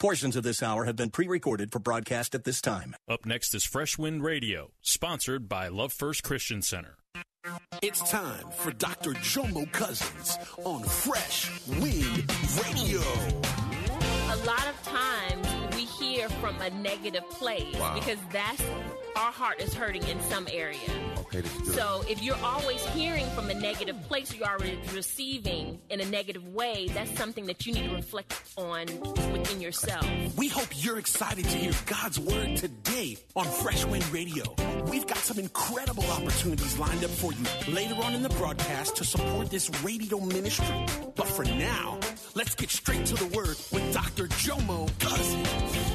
Portions of this hour have been pre recorded for broadcast at this time. Up next is Fresh Wind Radio, sponsored by Love First Christian Center. It's time for Dr. Jomo Cousins on Fresh Wind Radio. A lot of times we hear from a negative place Wow. because that's our heart is hurting in some area. Okay, this is good. So if you're always hearing from a negative place, you are re- receiving in a negative way. That's something that you need to reflect on within yourself. We hope you're excited to hear God's word today on Fresh Wind Radio. We've got some incredible opportunities lined up for you later on in the broadcast to support this radio ministry. But for now, let's get straight to the word with Dr. Jomo Cousins.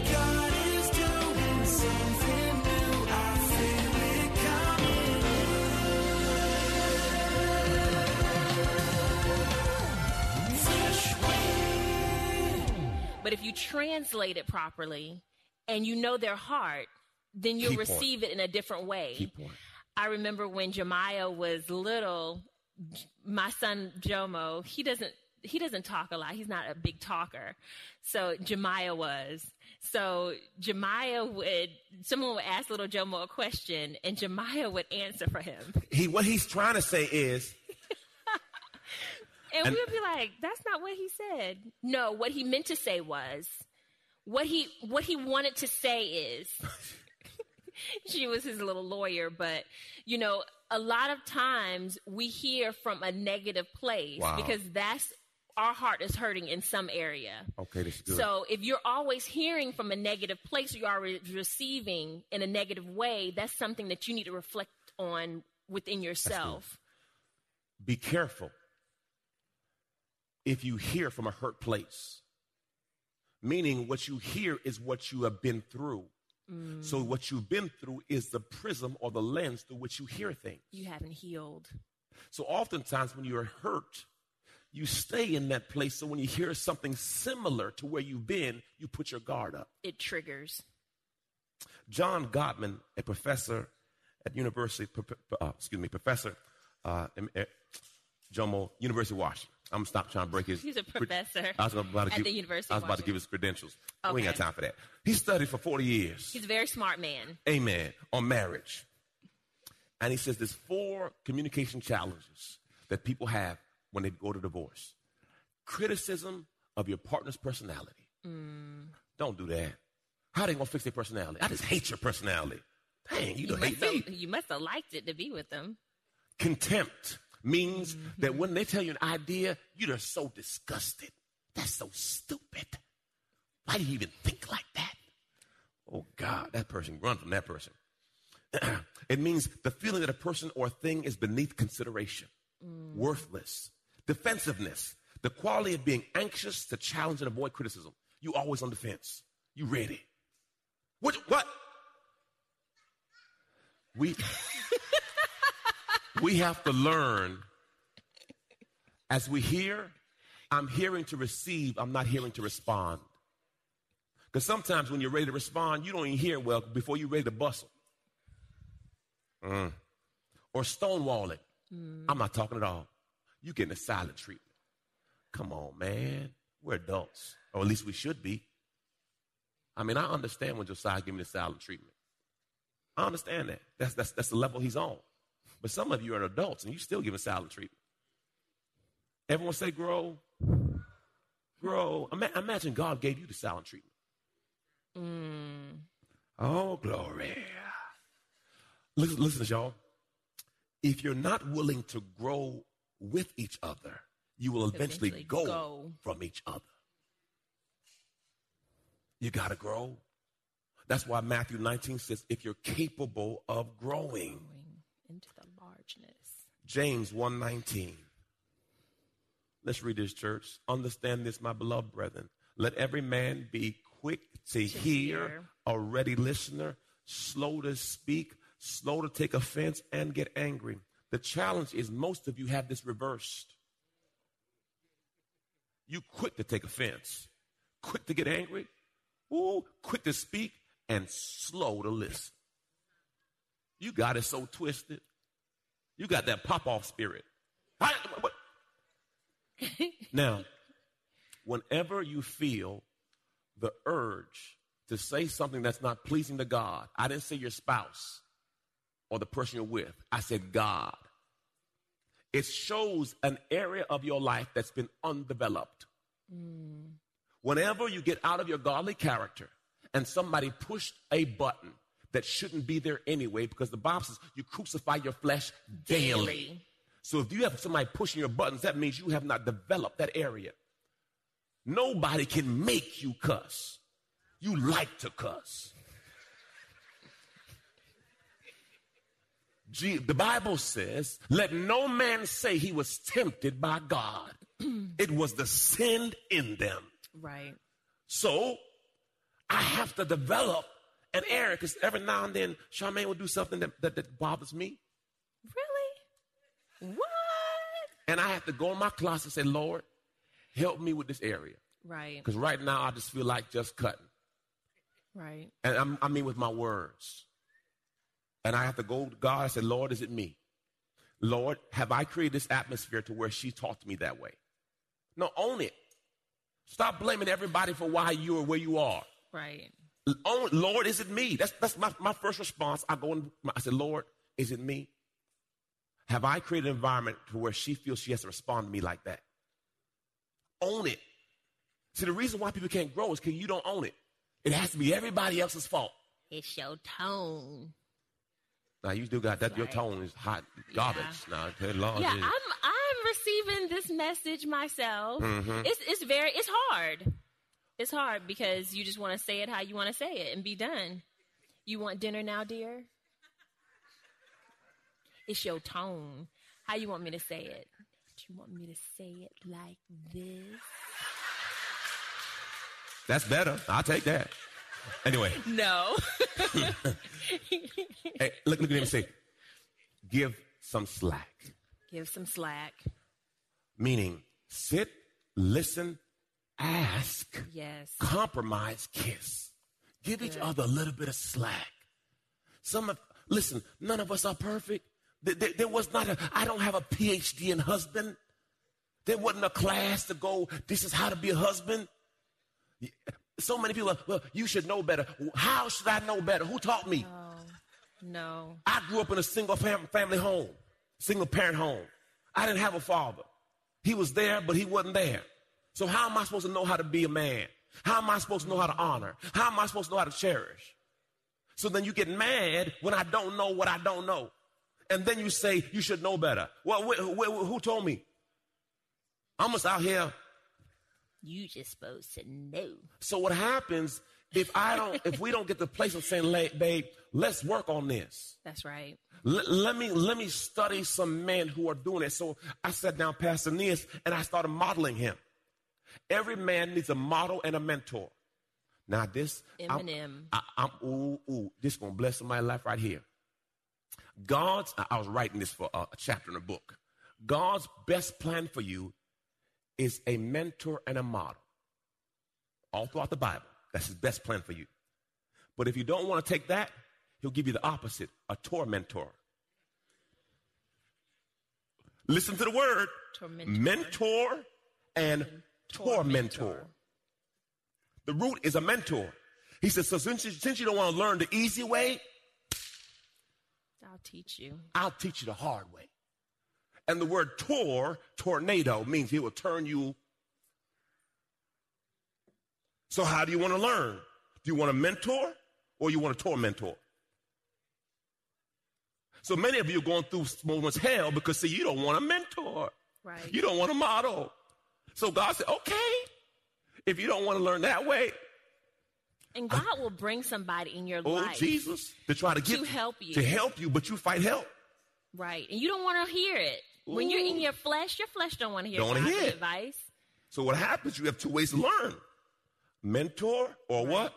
But if you translate it properly and you know their heart, then you'll Key point. receive it in a different way. Key point. I remember when Jemiah was little, my son Jomo, he doesn't he doesn't talk a lot. He's not a big talker. So Jemiah was. So Jemiah would someone would ask little Jomo a question and Jemiah would answer for him. He what he's trying to say is And, And- we'll be like, that's not what he said. No, what he meant to say was what he what he wanted to say is she was his little lawyer, but you know, a lot of times we hear from a negative place Wow. because that's our heart is hurting in some area. Okay, this is good. So if you're always hearing from a negative place, you are re- receiving in a negative way. That's something that you need to reflect on within yourself. be careful if you hear from a hurt place. Meaning, what you hear is what you have been through. So, what you've been through is the prism or the lens through which you hear things. You haven't healed. So, oftentimes, when you're hurt, you stay in that place. So, when you hear something similar to where you've been, you put your guard up. It triggers. John Gottman, a professor at University, uh, excuse me, professor, uh, eh, Jomo, University of Washington. I'm gonna stop trying to break his. He's a professor I was about to at give, the University I was about to give his credentials. We ain't got time for that. He studied for 40 years. He's a very smart man. Amen. On marriage. And he says there's four communication challenges that people have when they go to divorce. Criticism of your partner's personality. Mm. Don't do that. How they gonna fix their personality? I just hate your personality. Dang, you You don't hate me. you must have liked it to be with them. Contempt means that when they tell you an idea, you're just so disgusted. That's so stupid. Why do you even think like that? Oh God, that person, run from that person. it means the feeling that a person or a thing is beneath consideration, Mm. worthless, defensiveness, the quality of being anxious to challenge and avoid criticism. You always on defense. You ready. What? What? We we have to learn as we hear. I'm hearing to receive. I'm not hearing to respond. Because sometimes when you're ready to respond, you don't even hear well before you're ready to bustle. Mm. Or stonewall it. I'm not talking at all. You're getting a silent treatment. Come on, man. We're adults, or at least we should be. I mean, I understand when Josiah giving me the silent treatment. I understand that. That's, that's, that's the level he's on. But some of you are adults and you still giving silent treatment. Everyone say, grow. Grow. Ima- imagine God gave you the silent treatment. Mm. Oh, glory. Listen, listen, y'all. If you're not willing to grow with each other, you will eventually, Eventually go, go. from each other. You got to grow. That's why Matthew 19 says, if you're capable of growing. The largeness. James 1:19. Let's read this, church. Understand this, my beloved brethren. Let every man be quick to, hear, hear. a ready listener, slow to speak, slow to take offense, and get angry. The challenge is most of you have this reversed. You quick to take offense, quick to get angry, ooh, quick to speak, and slow to listen. You got it so twisted. You got that pop off spirit. I- what- now, whenever you feel the urge to say something that's not pleasing to God, I didn't say your spouse or the person you're with, I said God. It shows an area of your life that's been undeveloped. Mm. Whenever you get out of your godly character and somebody pushed a button that shouldn't be there anyway, because the Bible says you crucify your flesh daily. Daily. So if you have somebody pushing your buttons, that means you have not developed that area. Nobody can make you cuss. You like to cuss. Gee, the Bible says, let no man say he was tempted by God. it was the sin in them. Right. So I have to develop an area because every now and then Charmaine will do something that, that, that bothers me. Really? What? And I have to go in my closet and say, Lord, help me with this area. Right. Because right now I just feel like just cutting. Right. And I'm, I mean with my words. And I have to go to God and say, Lord, is it me? Lord, have I created this atmosphere to where she talked to me that way? No, own it. Stop blaming everybody for why you are where you are. Right. Lord, is it me? That's, that's my, my first response. I go and I said, Lord, is it me? Have I created an environment to where she feels she has to respond to me like that? Own it. See, the reason why people can't grow is because you don't own it. It has to be everybody else's fault. It's your tone. Now you do got that. Your tone is hot garbage. Now, the Lord, yeah, I'm I'm receiving this message myself. Mhm. It's it's very it's hard. It's hard because you just want to say it how you want to say it and be done. You want dinner now, dear? It's your tone. How you want me to say it? Do you want me to say it like this? that's better. I'll take that. Anyway, No. hey, look, look at him and say, give some slack. Give some slack. Meaning, sit, listen, ask, Yes. compromise, kiss. Give each other a little bit of slack. Some of, listen, none of us are perfect. There, there- there was not a, I don't have a PhD in husband. There wasn't a class to go, this is how to be a husband. So many people, are, well, you should know better. How should I know better? Who taught me? Oh, no. I grew up in a single fam- family home, single parent home. I didn't have a father. He was there, but he wasn't there. So how am I supposed to know how to be a man? How am I supposed to know how to honor? How am I supposed to know how to cherish? So then you get mad when I don't know what I don't know. And then you say you should know better. Well, wh- wh- who told me? I'm just out here. You just supposed to know. So what happens if I don't, if we don't get the place of saying, babe, let's work on this. That's right. Let, let me let me study some men who are doing it. So I sat down Pastor Nias and I started modeling him. Every man needs a model and a mentor. Now this I'm- Eminem. I, I'm ooh ooh. This gonna bless somebody's life right here. God's. I- I was writing this for a, a chapter in a book. God's best plan for you is a mentor and a model. All throughout the Bible, that's His best plan for you. But if you don't want to take that, He'll give you the opposite: a tormentor. Listen to the word Tormentor. mentor and tormentor. The root is a mentor. He says, so since you, since you don't want to learn the easy way, I'll teach you. I'll teach you the hard way. And the word tor, tornado, means he will turn you. So how do you want to learn? Do you want a mentor or you want a tormentor? So many of you are going through moments hell because see, you don't want a mentor. Right. You don't want a model. So God said, okay, if you don't want to learn that way, And God will bring somebody in your oh life. Jesus, to try to get To help you. to help you, but you fight help. Right. And you don't want to hear it. When you're in your flesh, your flesh don't want to hear Don't hear advice. So what happens? You have two ways to learn: mentor or what?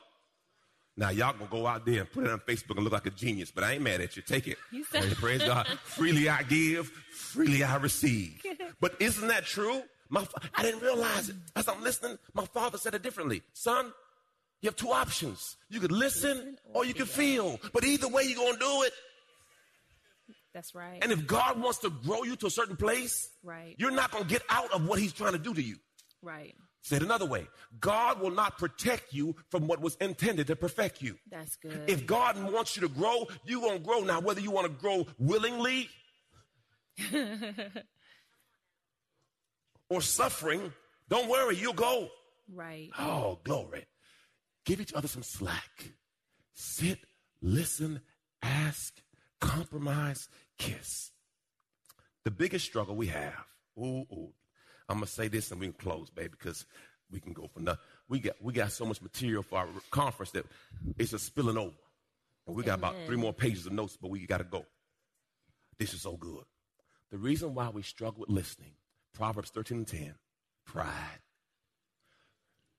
Now y'all gonna go out there and put it on Facebook and look like a genius, but I ain't mad at you. Take it. You said- praise God. freely I give, freely I receive. But isn't that true? My, I didn't realize it. As I'm listening, my father said it differently. Son, you have two options. You could listen or you can feel. But either way, you're gonna do it. That's right. And if God wants to grow you to a certain place, Right. you're not gonna get out of what He's trying to do to you. right. Said another way, God will not protect you from what was intended to perfect you. That's good. If God wants you to grow, you're going to grow. Now, whether you want to grow willingly or suffering, don't worry, you'll go. right. Oh, glory. Give each other some slack. Sit, listen, ask, compromise, kiss. The biggest struggle we have, ooh, ooh, I'm gonna say this and we can close, baby, because we can go for nothing. We got we got so much material for our conference that it's just spilling over. And we got about three more pages of notes, but we gotta go. This is so good. The reason why we struggle with listening, Proverbs 13 and 10, pride.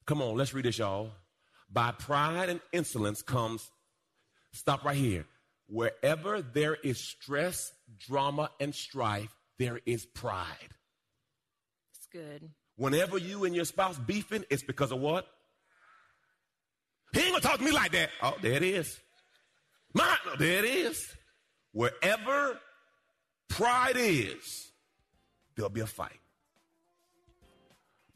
Come on, let's read this, y'all. By pride and insolence comes, stop right here. Wherever there is stress, drama, and strife, there is pride. It's good. Whenever you and your spouse beefing, it's because of what? He ain't gonna talk to me like that. Oh, there it is. My, there it is. Wherever pride is, there'll be a fight.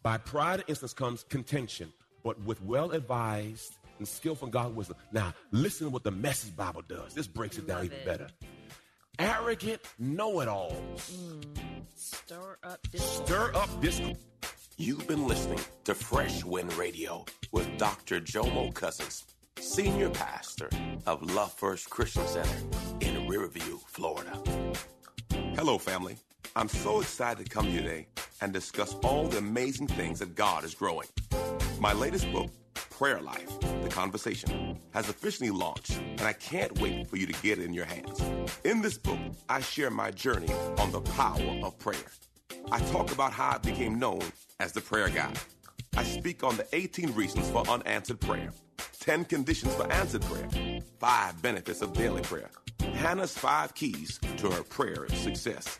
By pride and instance comes contention, but with well advised and skillful God wisdom. Now, listen to what the message Bible does. This breaks it down even it. better. Arrogant know it alls. Stir up this. Stir up discord. You've been listening to Fresh Wind Radio with Dr. Jomo Cousins, Senior Pastor of Love First Christian Center in Riverview, Florida. Hello, family. I'm so excited to come here today and discuss all the amazing things that God is growing. My latest book, Prayer Life The Conversation, has officially launched, and I can't wait for you to get it in your hands. In this book, I share my journey on the power of prayer. I talk about how I became known as the prayer guy. I speak on the 18 reasons for unanswered prayer, 10 conditions for answered prayer, 5 benefits of daily prayer, Hannah's 5 keys to her prayer success,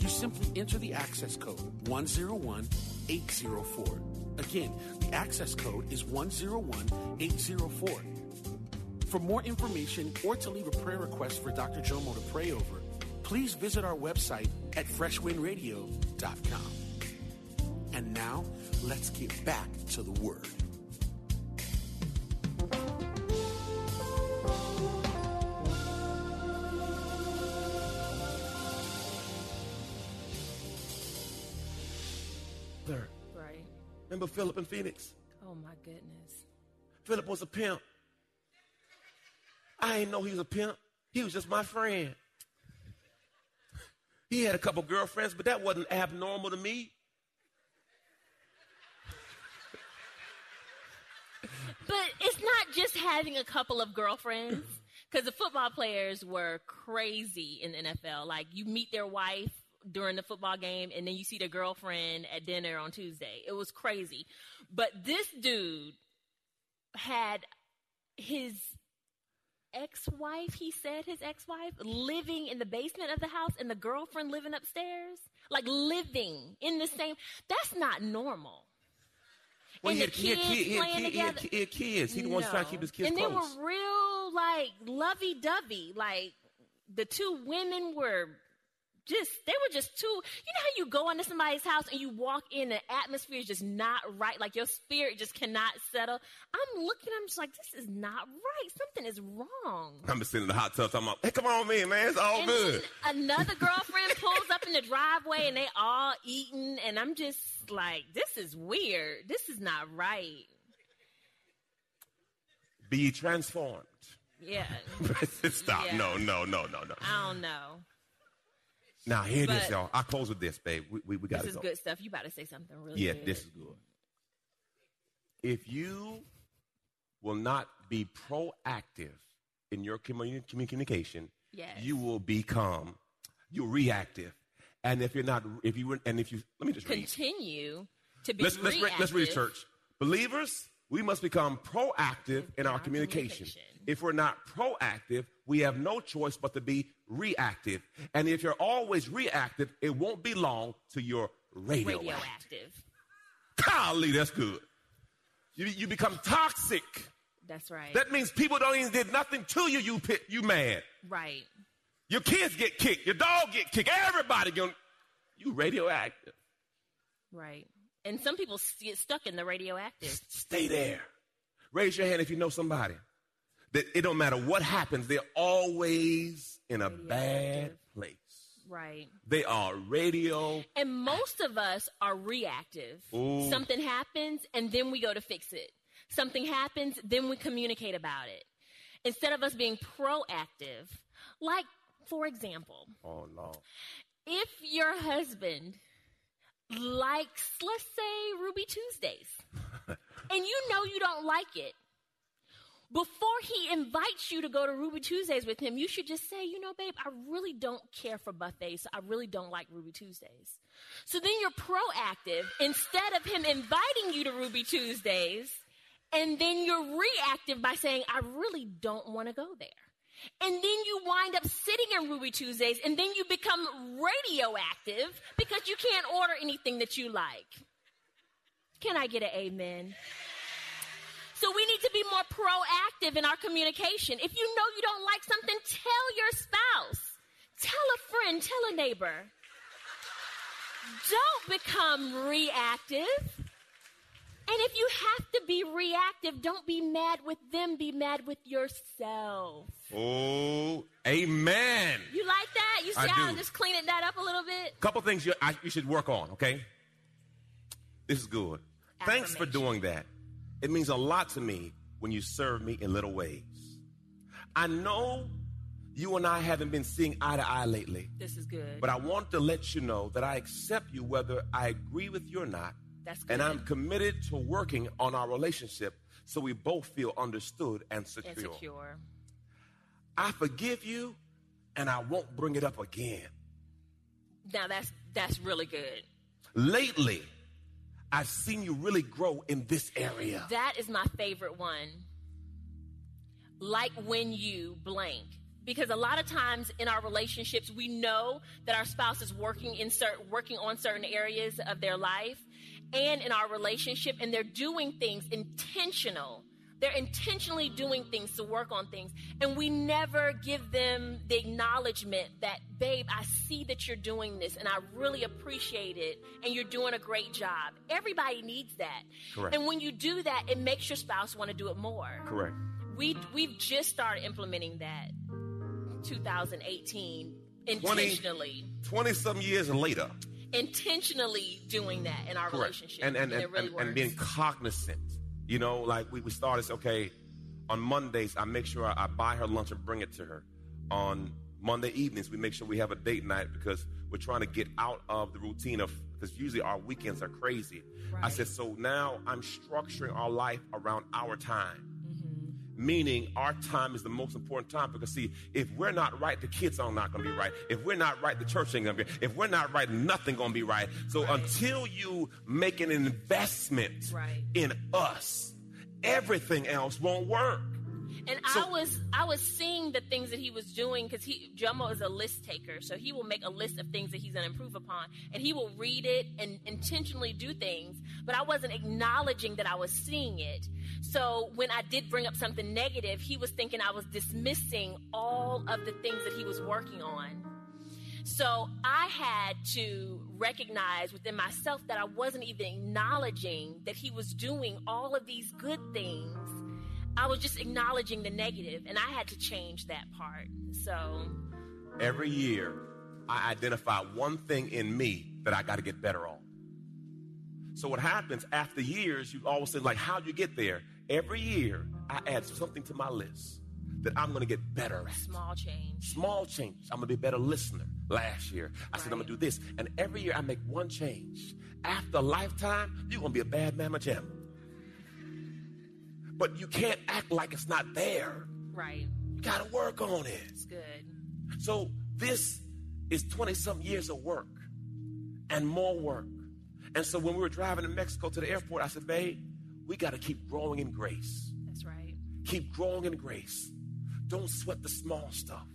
You simply enter the access code 101804. Again, the access code is 101804. For more information or to leave a prayer request for Dr. Jomo to pray over, please visit our website at freshwindradio.com. And now, let's get back to the Word. Philip and Phoenix? Oh my goodness. Philip was a pimp. I didn't know he was a pimp. He was just my friend. He had a couple girlfriends, but that wasn't abnormal to me. But it's not just having a couple of girlfriends. Because the football players were crazy in the NFL. Like, you meet their wife during the football game, and then you see the girlfriend at dinner on Tuesday. It was crazy. But this dude had his ex-wife, he said his ex-wife, living in the basement of the house and the girlfriend living upstairs. Like living in the same. That's not normal. Well, and he the had, he, had, kids he, had, he, playing had, he, had, he had kids. He the one trying to keep his kids and close. they were real like lovey-dovey. Like the two women were just they were just too. You know how you go into somebody's house and you walk in, the atmosphere is just not right. Like your spirit just cannot settle. I'm looking. I'm just like, this is not right. Something is wrong. I'm just sitting in the hot tub talking about, hey, come on, man, man, it's all And good. another girlfriend pulls up in the driveway and they all eating, and I'm just like, this is weird. This is not right. Be transformed. Yeah. Stop. Yeah. No, no, no, no, no. I don't know. Now, here it is, y'all. I'll close with this, babe. We, we, we got to This is go. good stuff. You about to say something really Yeah, good. this is good. If you will not be proactive in your communi- communication, Yes. you will become you're reactive. And if you're not, if you were, and if you, let me just read. Continue to be Let's let's, read, let's read church. Believers, we must become proactive in our communication. If we're not proactive, we have no choice but to be reactive. And if you're always reactive, it won't be long till you're radioactive. radioactive. Golly, that's good. You, you become toxic. That's right. That means people don't even did nothing to you. You pit, you mad. right. Your kids get kicked. Your dog get kicked. Everybody get. You radioactive. Right. And some people get stuck in the radioactive. Stay there. Raise your hand if you know somebody. That it don't matter what happens. They're always in a bad place. Right. They are radio. And most of us are reactive. Ooh. Something happens and then we go to fix it. Something happens, then we communicate about it. Instead of us being proactive, like, for example, Oh Lord. if your husband likes, let's say, Ruby Tuesdays, and you know you don't like it, before he invites you to go to Ruby Tuesdays with him, you should just say, you know, babe, I really don't care for buffets. So I really don't like Ruby Tuesdays. So then you're proactive instead of him inviting you to Ruby Tuesdays, and then you're reactive by saying, I really don't want to go there. And then you wind up sitting in Ruby Tuesdays, and then you become radioactive because you can't order anything that you like. Can I get an amen? So we need to be more proactive in our communication. If you know you don't like something, tell your spouse, tell a friend, tell a neighbor. Don't become reactive. And if you have to be reactive, don't be mad with them, be mad with yourself. Oh, amen. You like that? You see I how I do. just cleaning that up a little bit? Couple things you, I, you should work on, okay? This is good. Thanks for doing that. It means a lot to me when you serve me in little ways. I know you and I haven't been seeing eye to eye lately, This is good. but I want to let you know that I accept you whether I agree with you or not. That's good. And I'm committed to working on our relationship so we both feel understood and secure. and secure. I forgive you and I won't bring it up again. Now that's that's really good. Lately, I've seen you really grow in this area. That is my favorite one. Like when you blank. Because a lot of times in our relationships, we know that our spouse is working in certain, working on certain areas of their life and in our relationship, and they're doing things intentional. They're intentionally doing things to work on things, and we never give them the acknowledgement that, babe, I see that you're doing this, and I really appreciate it, and you're doing a great job. Everybody needs that. Correct. And when you do that, it makes your spouse want to do it more. Correct. We we've just started implementing that 2018 intentionally. 20 some years later. Intentionally doing that in our Correct. relationship. And, and, it and, really and, and being cognizant. You know, like we, we started, okay, on Mondays, I make sure I, I buy her lunch and bring it to her. On Monday evenings, we make sure we have a date night because we're trying to get out of the routine of, because usually our weekends are crazy. I said, so now I'm structuring our life around our time. Meaning, our time is the most important time because, see, if we're not right, the kids are not going to be right. If we're not right, the church ain't going to be. If we're not right, nothing going to be right. So until you make an investment Right. in us, everything else won't work. And so, I was I was seeing the things that he was doing because he Jomo is a list taker, so he will make a list of things that he's going to improve upon, and he will read it and intentionally do things. But I wasn't acknowledging that I was seeing it. So when I did bring up something negative, he was thinking I was dismissing all of the things that he was working on. So I had to recognize within myself that I wasn't even acknowledging that he was doing all of these good things. I was just acknowledging the negative, and I had to change that part. So every year, I identify one thing in me that I got to get better on. So what happens after years, you always say, like, how'd you get there? Every year, I add something to my list that I'm going to get better at. Small change. Small change. I'm going to be a better listener. Last year, I right. said I'm going to do this. And every year I make one change. After a lifetime, you're going to be a bad mama jam. But you can't act like it's not there. Right. You got to work on it. It's good. So this is 20 some years of work and more work. And so when we were driving to Mexico to the airport, I said, babe, we got to keep growing in grace. That's right. Keep growing in grace. Don't sweat the small stuff.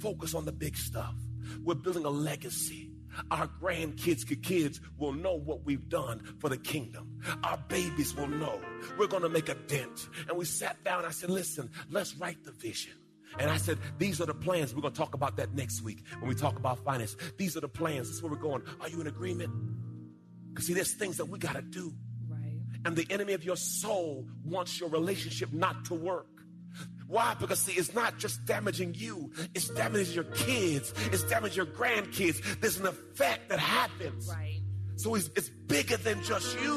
Focus on the big stuff. We're building a legacy. Our grandkids, kids will know what we've done for the kingdom. Our babies will know. We're going to make a dent. And we sat down. I said, listen, let's write the vision. And I said, these are the plans. We're going to talk about that next week when we talk about finance. These are the plans. This is where we're going. Are you in agreement? Because see, there's things that we got to do. Right. And the enemy of your soul wants your relationship not to work. Why? Because see, it's not just damaging you, it's damaging your kids, it's damaging your grandkids. There's an effect that happens. Right. So it's, it's bigger than just you.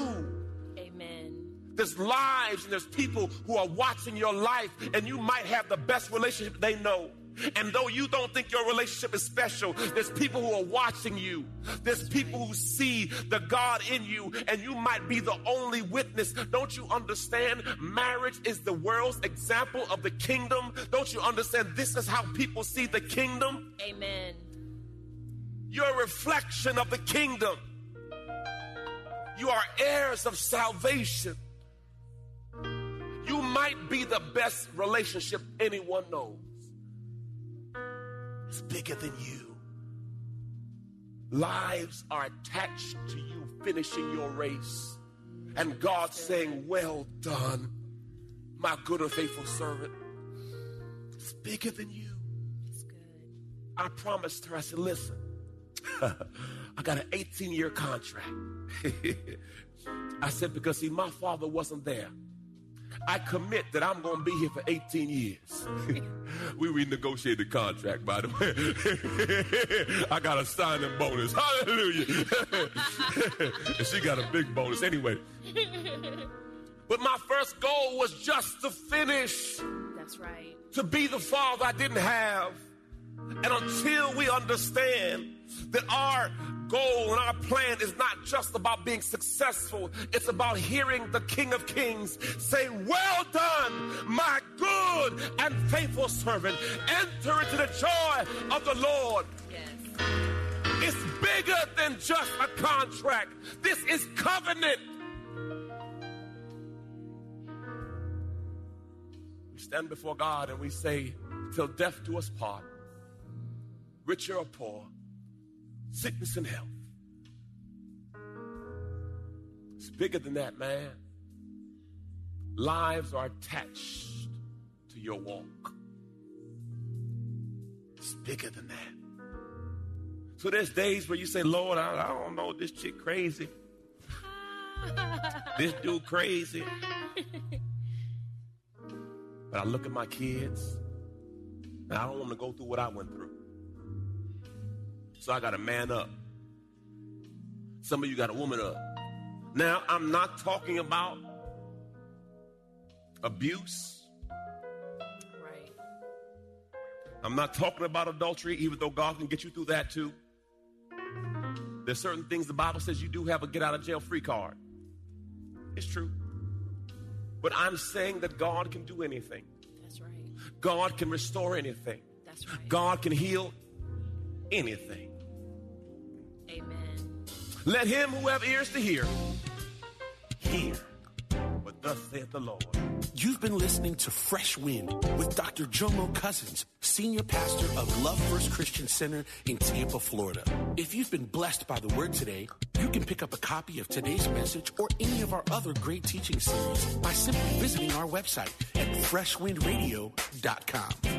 Amen. There's lives and there's people who are watching your life, and you might have the best relationship they know. And though you don't think your relationship is special, there's people who are watching you. There's people who see the God in you, and you might be the only witness. Don't you understand? Marriage is the world's example of the kingdom. Don't you understand? This is how people see the kingdom. Amen. You're a reflection of the kingdom. You are heirs of salvation. You might be the best relationship anyone knows is bigger than you. Lives are attached to you finishing your race. And God saying, Well done, my good and faithful servant. It's bigger than you. It's good. I promised her, I said, Listen, I got an 18 year contract. I said, Because see, my father wasn't there. I commit that I'm going to be here for 18 years. we renegotiated the contract, by the way. I got a signing bonus. Hallelujah. and she got a big bonus anyway. But my first goal was just to finish. That's right. To be the father I didn't have. And until we understand that our goal and our plan is not just about being successful, it's about hearing the King of Kings say, Well done, my good and faithful servant. Enter into the joy of the Lord. Yes. It's bigger than just a contract, this is covenant. We stand before God and we say, Till death do us part, rich or poor sickness and health. It's bigger than that, man. Lives are attached to your walk. It's bigger than that. So there's days where you say, Lord, I, I don't know, this chick crazy. this dude crazy. But I look at my kids, and I don't want to go through what I went through. So I got to man up. Some of you got a woman up. Now, I'm not talking about abuse. Right. I'm not talking about adultery, even though God can get you through that too. There's certain things the Bible says you do have a get out of jail free card. It's true. But I'm saying that God can do anything. That's right. God can restore anything. That's right. God can heal anything. Amen. Let him who have ears to hear, hear what thus saith the Lord. You've been listening to Fresh Wind with Dr. Jomo Cousins, Senior Pastor of Love First Christian Center in Tampa, Florida. If you've been blessed by the word today, you can pick up a copy of today's message or any of our other great teaching series by simply visiting our website at freshwindradio.com.